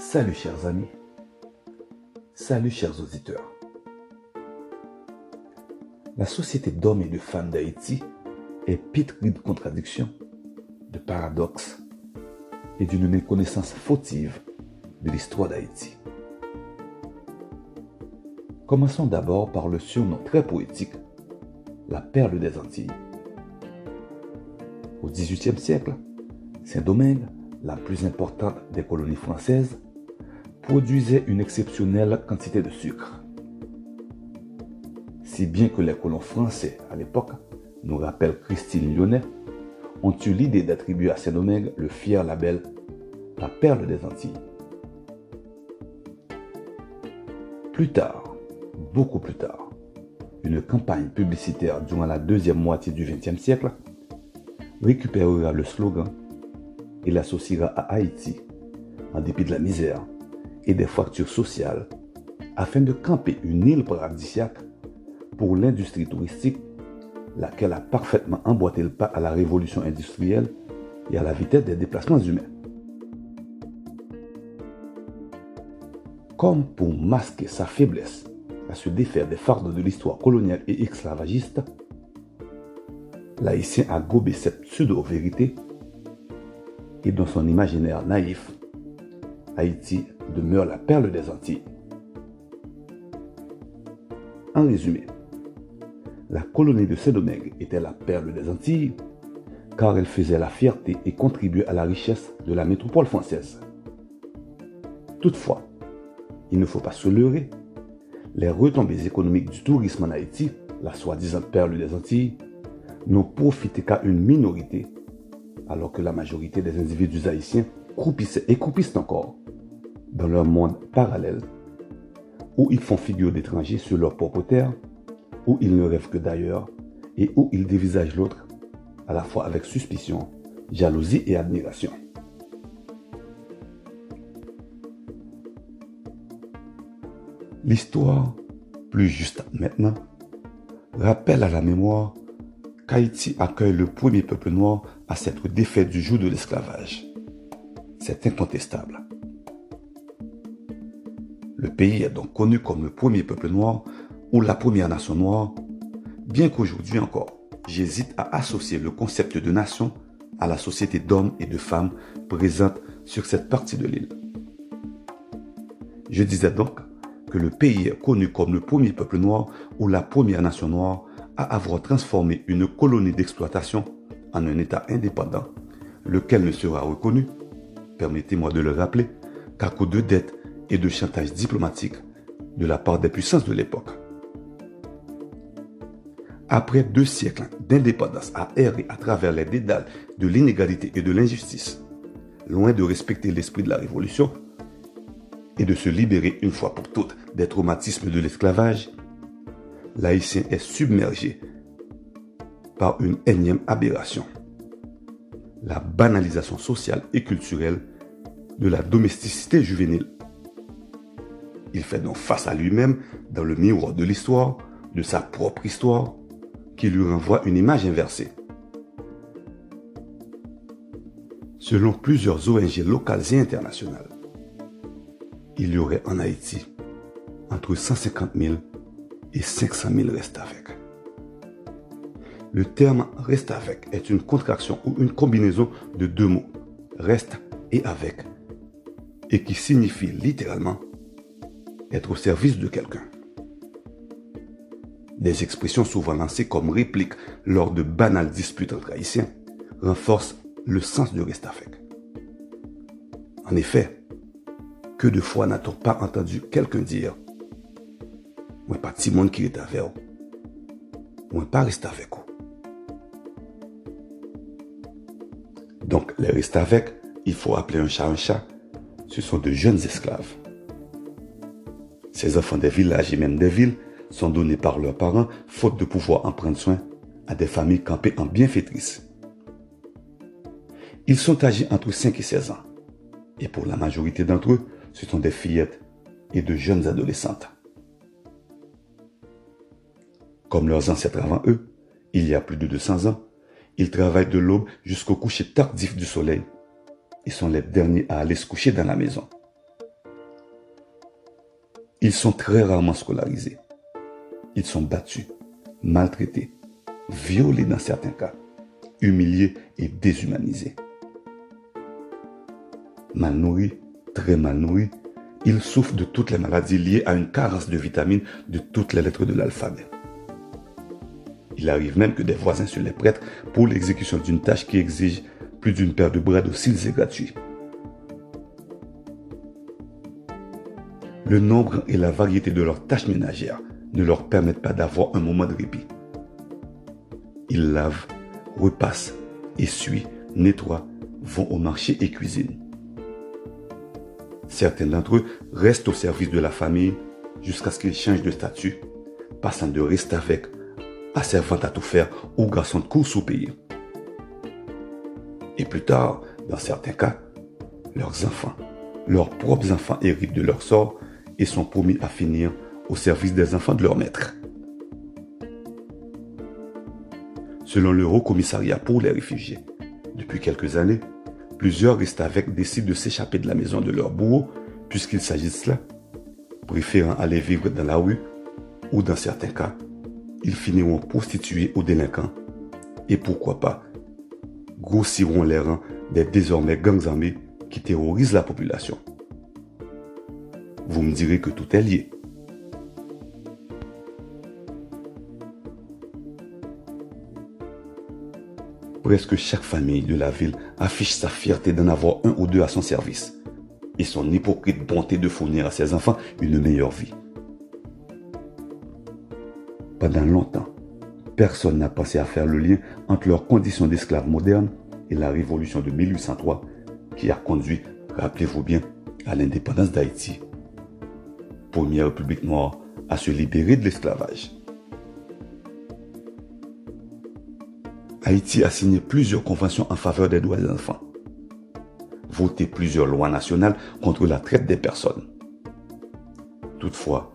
Salut chers amis, salut chers auditeurs. La société d'hommes et de femmes d'Haïti est pétrie de contradictions, de paradoxes et d'une méconnaissance fautive de l'histoire d'Haïti. Commençons d'abord par le surnom très poétique, la perle des Antilles. Au XVIIIe siècle, Saint-Domingue, la plus importante des colonies françaises, produisait une exceptionnelle quantité de sucre. Si bien que les colons français à l'époque, nous rappelle Christine Lyonnais, ont eu l'idée d'attribuer à Saint-Domingue le fier label La perle des Antilles. Plus tard, beaucoup plus tard, une campagne publicitaire durant la deuxième moitié du XXe siècle récupérera le slogan et l'associera à Haïti, en dépit de la misère et des fractures sociales, afin de camper une île paradisiaque pour l'industrie touristique, laquelle a parfaitement emboîté le pas à la révolution industrielle et à la vitesse des déplacements humains. Comme pour masquer sa faiblesse à se défaire des fardeaux de l'histoire coloniale et esclavagiste, l'haïtien a gobé cette pseudo-vérité et dans son imaginaire naïf, Haïti demeure la perle des Antilles. En résumé, la colonie de Saint-Domingue était la perle des Antilles car elle faisait la fierté et contribuait à la richesse de la métropole française. Toutefois, il ne faut pas se leurrer, les retombées économiques du tourisme en Haïti, la soi-disant perle des Antilles, n'ont profité qu'à une minorité, alors que la majorité des individus haïtiens croupissaient et croupissent encore dans leur monde parallèle, où ils font figure d'étrangers sur leur propre terre, où ils ne rêvent que d'ailleurs, et où ils dévisagent l'autre, à la fois avec suspicion, jalousie et admiration. L'histoire, plus juste maintenant, rappelle à la mémoire qu'Haïti accueille le premier peuple noir à s'être défait du joug de l'esclavage. C'est incontestable. Le pays est donc connu comme le premier peuple noir ou la première nation noire, bien qu'aujourd'hui encore, j'hésite à associer le concept de nation à la société d'hommes et de femmes présente sur cette partie de l'île. Je disais donc que le pays est connu comme le premier peuple noir ou la première nation noire à avoir transformé une colonie d'exploitation en un État indépendant, lequel ne sera reconnu, permettez-moi de le rappeler, qu'à cause de dettes et de chantage diplomatique de la part des puissances de l'époque. Après deux siècles d'indépendance à errer à travers les dédales de l'inégalité et de l'injustice, loin de respecter l'esprit de la révolution et de se libérer une fois pour toutes des traumatismes de l'esclavage, l'haïtien est submergé par une énième aberration. La banalisation sociale et culturelle de la domesticité juvénile. Il fait donc face à lui-même dans le miroir de l'histoire, de sa propre histoire, qui lui renvoie une image inversée. Selon plusieurs ONG locales et internationales, il y aurait en Haïti entre 150 000 et 500 000 restes avec. Le terme reste avec est une contraction ou une combinaison de deux mots, reste et avec, et qui signifie littéralement être au service de quelqu'un des expressions souvent lancées comme réplique lors de banales disputes entre haïtiens, renforcent le sens du restafek. En effet, que de fois n'a-t-on pas entendu quelqu'un dire Moi pas de monde qui est avec vous. Moi pas rester avec vous. Donc, les restes avec, il faut appeler un chat un chat. Ce sont de jeunes esclaves. Ces enfants des villages et même des villes sont donnés par leurs parents, faute de pouvoir en prendre soin, à des familles campées en bienfaitrices. Ils sont âgés entre 5 et 16 ans. Et pour la majorité d'entre eux, ce sont des fillettes et de jeunes adolescentes. Comme leurs ancêtres avant eux, il y a plus de 200 ans, ils travaillent de l'aube jusqu'au coucher tardif du soleil et sont les derniers à aller se coucher dans la maison. Ils sont très rarement scolarisés. Ils sont battus, maltraités, violés dans certains cas, humiliés et déshumanisés. Mal nourris, très mal nourris, ils souffrent de toutes les maladies liées à une carence de vitamines de toutes les lettres de l'alphabet. Il arrive même que des voisins se les prêtent pour l'exécution d'une tâche qui exige plus d'une paire de bras dociles et gratuits. Le nombre et la variété de leurs tâches ménagères ne leur permettent pas d'avoir un moment de répit. Ils lavent, repassent, essuient, nettoient, vont au marché et cuisinent. Certains d'entre eux restent au service de la famille jusqu'à ce qu'ils changent de statut, passant de reste avec à servante à tout faire ou garçon de course au pays. Et plus tard, dans certains cas, leurs enfants, leurs propres enfants héritent de leur sort et sont promis à finir au service des enfants de leur maître. Selon le Haut Commissariat pour les réfugiés, depuis quelques années, plusieurs restent décident de s'échapper de la maison de leur bourreau puisqu'il s'agit de cela, préférant aller vivre dans la rue ou dans certains cas ils finiront prostitués aux délinquants et pourquoi pas grossiront les rangs des désormais gangs armés qui terrorisent la population. Vous me direz que tout est lié. Presque chaque famille de la ville affiche sa fierté d'en avoir un ou deux à son service et son hypocrite bonté de fournir à ses enfants une meilleure vie? Pendant longtemps, personne n'a pensé à faire le lien entre leurs conditions d'esclaves modernes et la révolution de 1803 qui a conduit, rappelez-vous bien, à l'indépendance d'Haïti. Première république noire à se libérer de l'esclavage. Haïti a signé plusieurs conventions en faveur des droits des enfants, voté plusieurs lois nationales contre la traite des personnes. Toutefois,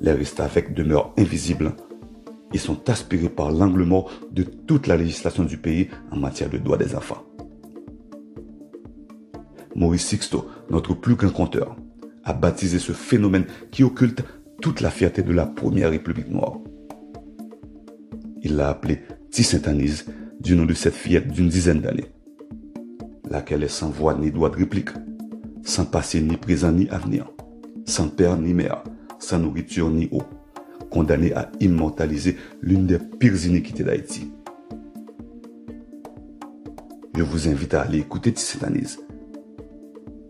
les restes avec demeurent invisibles et sont aspirés par l'angle mort de toute la législation du pays en matière de droits des enfants. Maurice Sixto, notre plus grand conteur, a baptisé ce phénomène qui occulte toute la fierté de la première République noire. Il l'a appelé Tissintanise du nom de cette fillette d'une dizaine d'années, laquelle est sans voix ni droit de réplique, sans passé ni présent ni avenir, sans père ni mère, sans nourriture ni eau, condamné à immortaliser l'une des pires iniquités d'Haïti. Je vous invite à aller écouter analyse.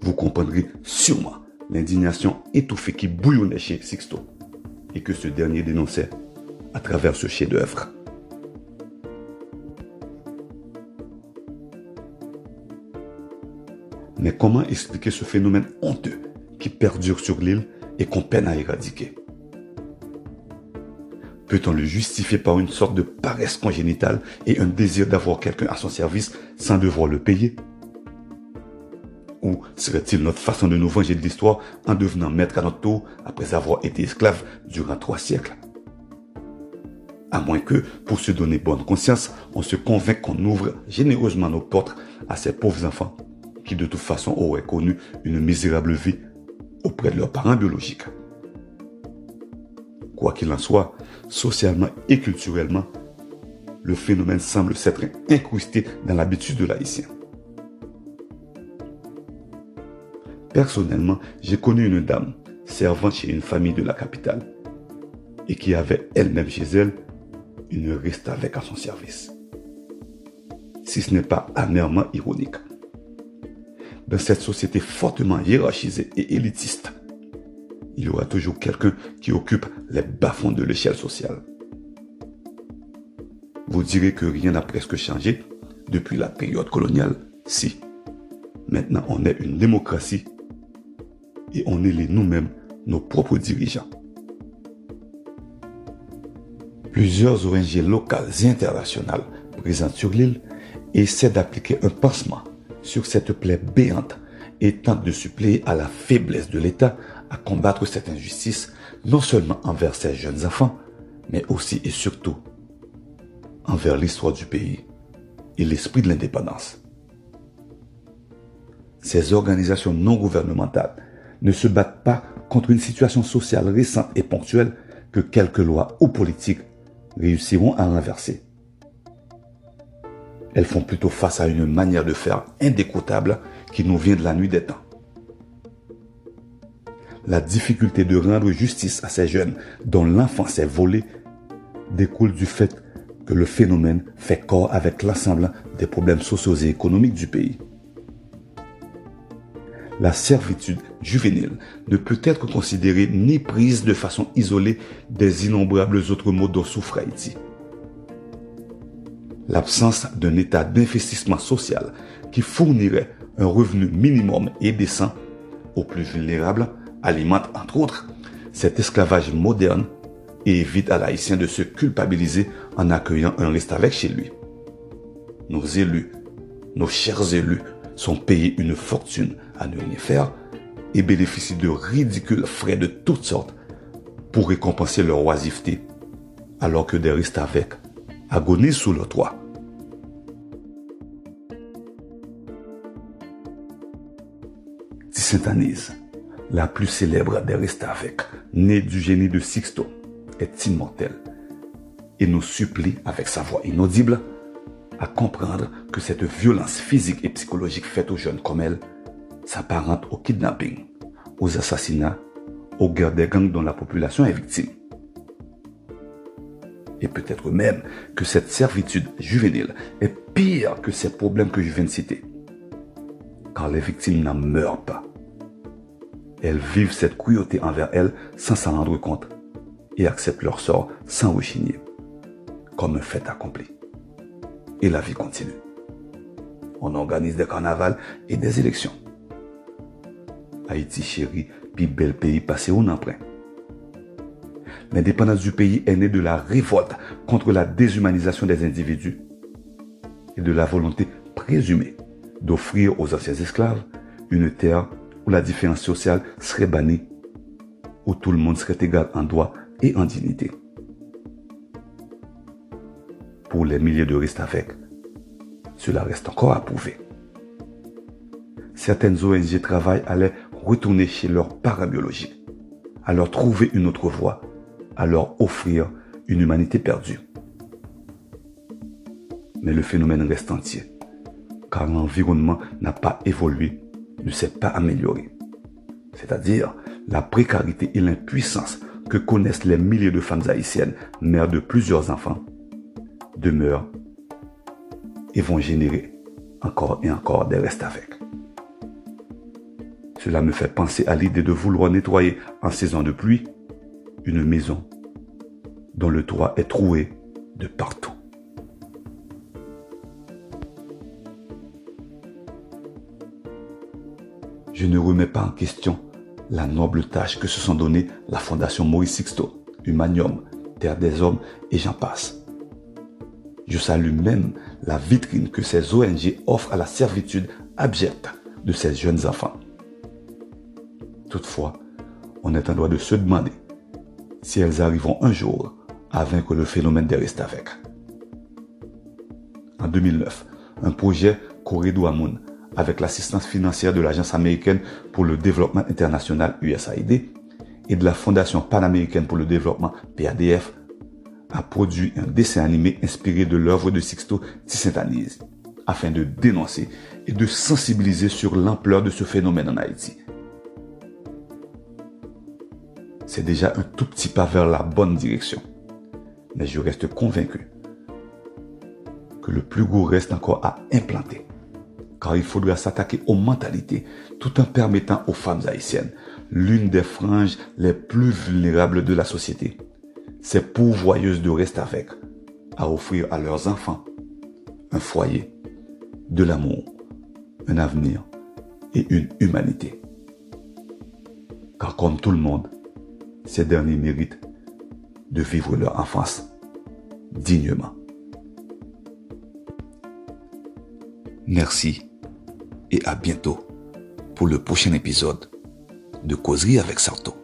Vous comprendrez sûrement l'indignation étouffée qui bouillonnait chez Sixto et que ce dernier dénonçait à travers ce chef-d'œuvre. Mais comment expliquer ce phénomène honteux qui perdure sur l'île et qu'on peine à éradiquer? Peut-on le justifier par une sorte de paresse congénitale et un désir d'avoir quelqu'un à son service sans devoir le payer? Serait-il notre façon de nous venger de l'histoire en devenant maître à notre tour après avoir été esclave durant trois siècles? À moins que, pour se donner bonne conscience, on se convainc qu'on ouvre généreusement nos portes à ces pauvres enfants qui de toute façon auraient connu une misérable vie auprès de leurs parents biologiques. Quoi qu'il en soit, socialement et culturellement, le phénomène semble s'être incrusté dans l'habitude de l'haïtien. Personnellement, j'ai connu une dame servant chez une famille de la capitale et qui avait elle-même chez elle une reste avec à son service. Si ce n'est pas amèrement ironique. Dans cette société fortement hiérarchisée et élitiste, il y aura toujours quelqu'un qui occupe les bas-fonds de l'échelle sociale. Vous direz que rien n'a presque changé depuis la période coloniale. Si. Maintenant, on est une démocratie et on est nous-mêmes nos propres dirigeants. Plusieurs ONG locales et internationales présentes sur l'île essaient d'appliquer un pansement sur cette plaie béante et tentent de suppléer à la faiblesse de l'État à combattre cette injustice, non seulement envers ces jeunes enfants, mais aussi et surtout envers l'histoire du pays et l'esprit de l'indépendance. Ces organisations non gouvernementales ne se battent pas contre une situation sociale récente et ponctuelle que quelques lois ou politiques réussiront à renverser. Elles font plutôt face à une manière de faire indécoutable qui nous vient de la nuit des temps. La difficulté de rendre justice à ces jeunes dont l'enfance est volée découle du fait que le phénomène fait corps avec l'ensemble des problèmes sociaux et économiques du pays. La servitude juvénile ne peut être considérée ni prise de façon isolée des innombrables autres maux dont souffre Haïti. L'absence d'un état d'investissement social qui fournirait un revenu minimum et décent aux plus vulnérables alimente entre autres cet esclavage moderne et évite à l'haïtien de se culpabiliser en accueillant un reste avec chez lui. Nos élus, nos chers élus, sont payés une fortune à ne rien faire et bénéficient de ridicules frais de toutes sortes pour récompenser leur oisiveté, alors que des restes avec agonisent sous le toit. Sainte-Anise, la plus célèbre des restes avec, née du génie de Sixto, est immortelle et nous supplie avec sa voix inaudible à comprendre que cette violence physique et psychologique faite aux jeunes comme elle s'apparente au kidnapping, aux assassinats, aux guerres des gangs dont la population est victime. Et peut-être même que cette servitude juvénile est pire que ces problèmes que je viens de citer. Car les victimes n'en meurent pas. Elles vivent cette cruauté envers elles sans s'en rendre compte et acceptent leur sort sans rechigner, comme un fait accompli. Et la vie continue. On organise des carnavals et des élections. Haïti chéri, puis bel pays passé au emprunt. L'indépendance du pays est née de la révolte contre la déshumanisation des individus et de la volonté présumée d'offrir aux anciens esclaves une terre où la différence sociale serait bannie, où tout le monde serait égal en droit et en dignité. Les milliers de restes avec, cela reste encore à prouver. Certaines ONG travaillent à les retourner chez leurs parabiologiques, à leur trouver une autre voie, à leur offrir une humanité perdue. Mais le phénomène reste entier, car l'environnement n'a pas évolué, ne s'est pas amélioré. C'est-à-dire la précarité et l'impuissance que connaissent les milliers de femmes haïtiennes, mères de plusieurs enfants, demeurent et vont générer encore et encore des restes avec. Cela me fait penser à l'idée de vouloir nettoyer en saison de pluie une maison dont le toit est troué de partout. Je ne remets pas en question la noble tâche que se sont donnée la Fondation Maurice Sixto, Humanium, Terre des Hommes et j'en passe. Je salue même la vitrine que ces ONG offrent à la servitude abjecte de ces jeunes enfants. Toutefois, on est en droit de se demander si elles arriveront un jour à vaincre le phénomène des restes avec. En 2009, un projet Corridor Amoun avec l'assistance financière de l'Agence américaine pour le développement international USAID et de la Fondation panaméricaine pour le développement PADF, a produit un dessin animé inspiré de l'œuvre de Sixto Tissentanise afin de dénoncer et de sensibiliser sur l'ampleur de ce phénomène en Haïti. C'est déjà un tout petit pas vers la bonne direction, mais je reste convaincu que le plus gros reste encore à implanter car il faudra s'attaquer aux mentalités tout en permettant aux femmes haïtiennes, l'une des franges les plus vulnérables de la société, ces pourvoyeuses de reste avec, à offrir à leurs enfants un foyer, de l'amour, un avenir et une humanité. Car comme tout le monde, ces derniers méritent de vivre leur enfance dignement. Merci et à bientôt pour le prochain épisode de Causerie avec Sarto.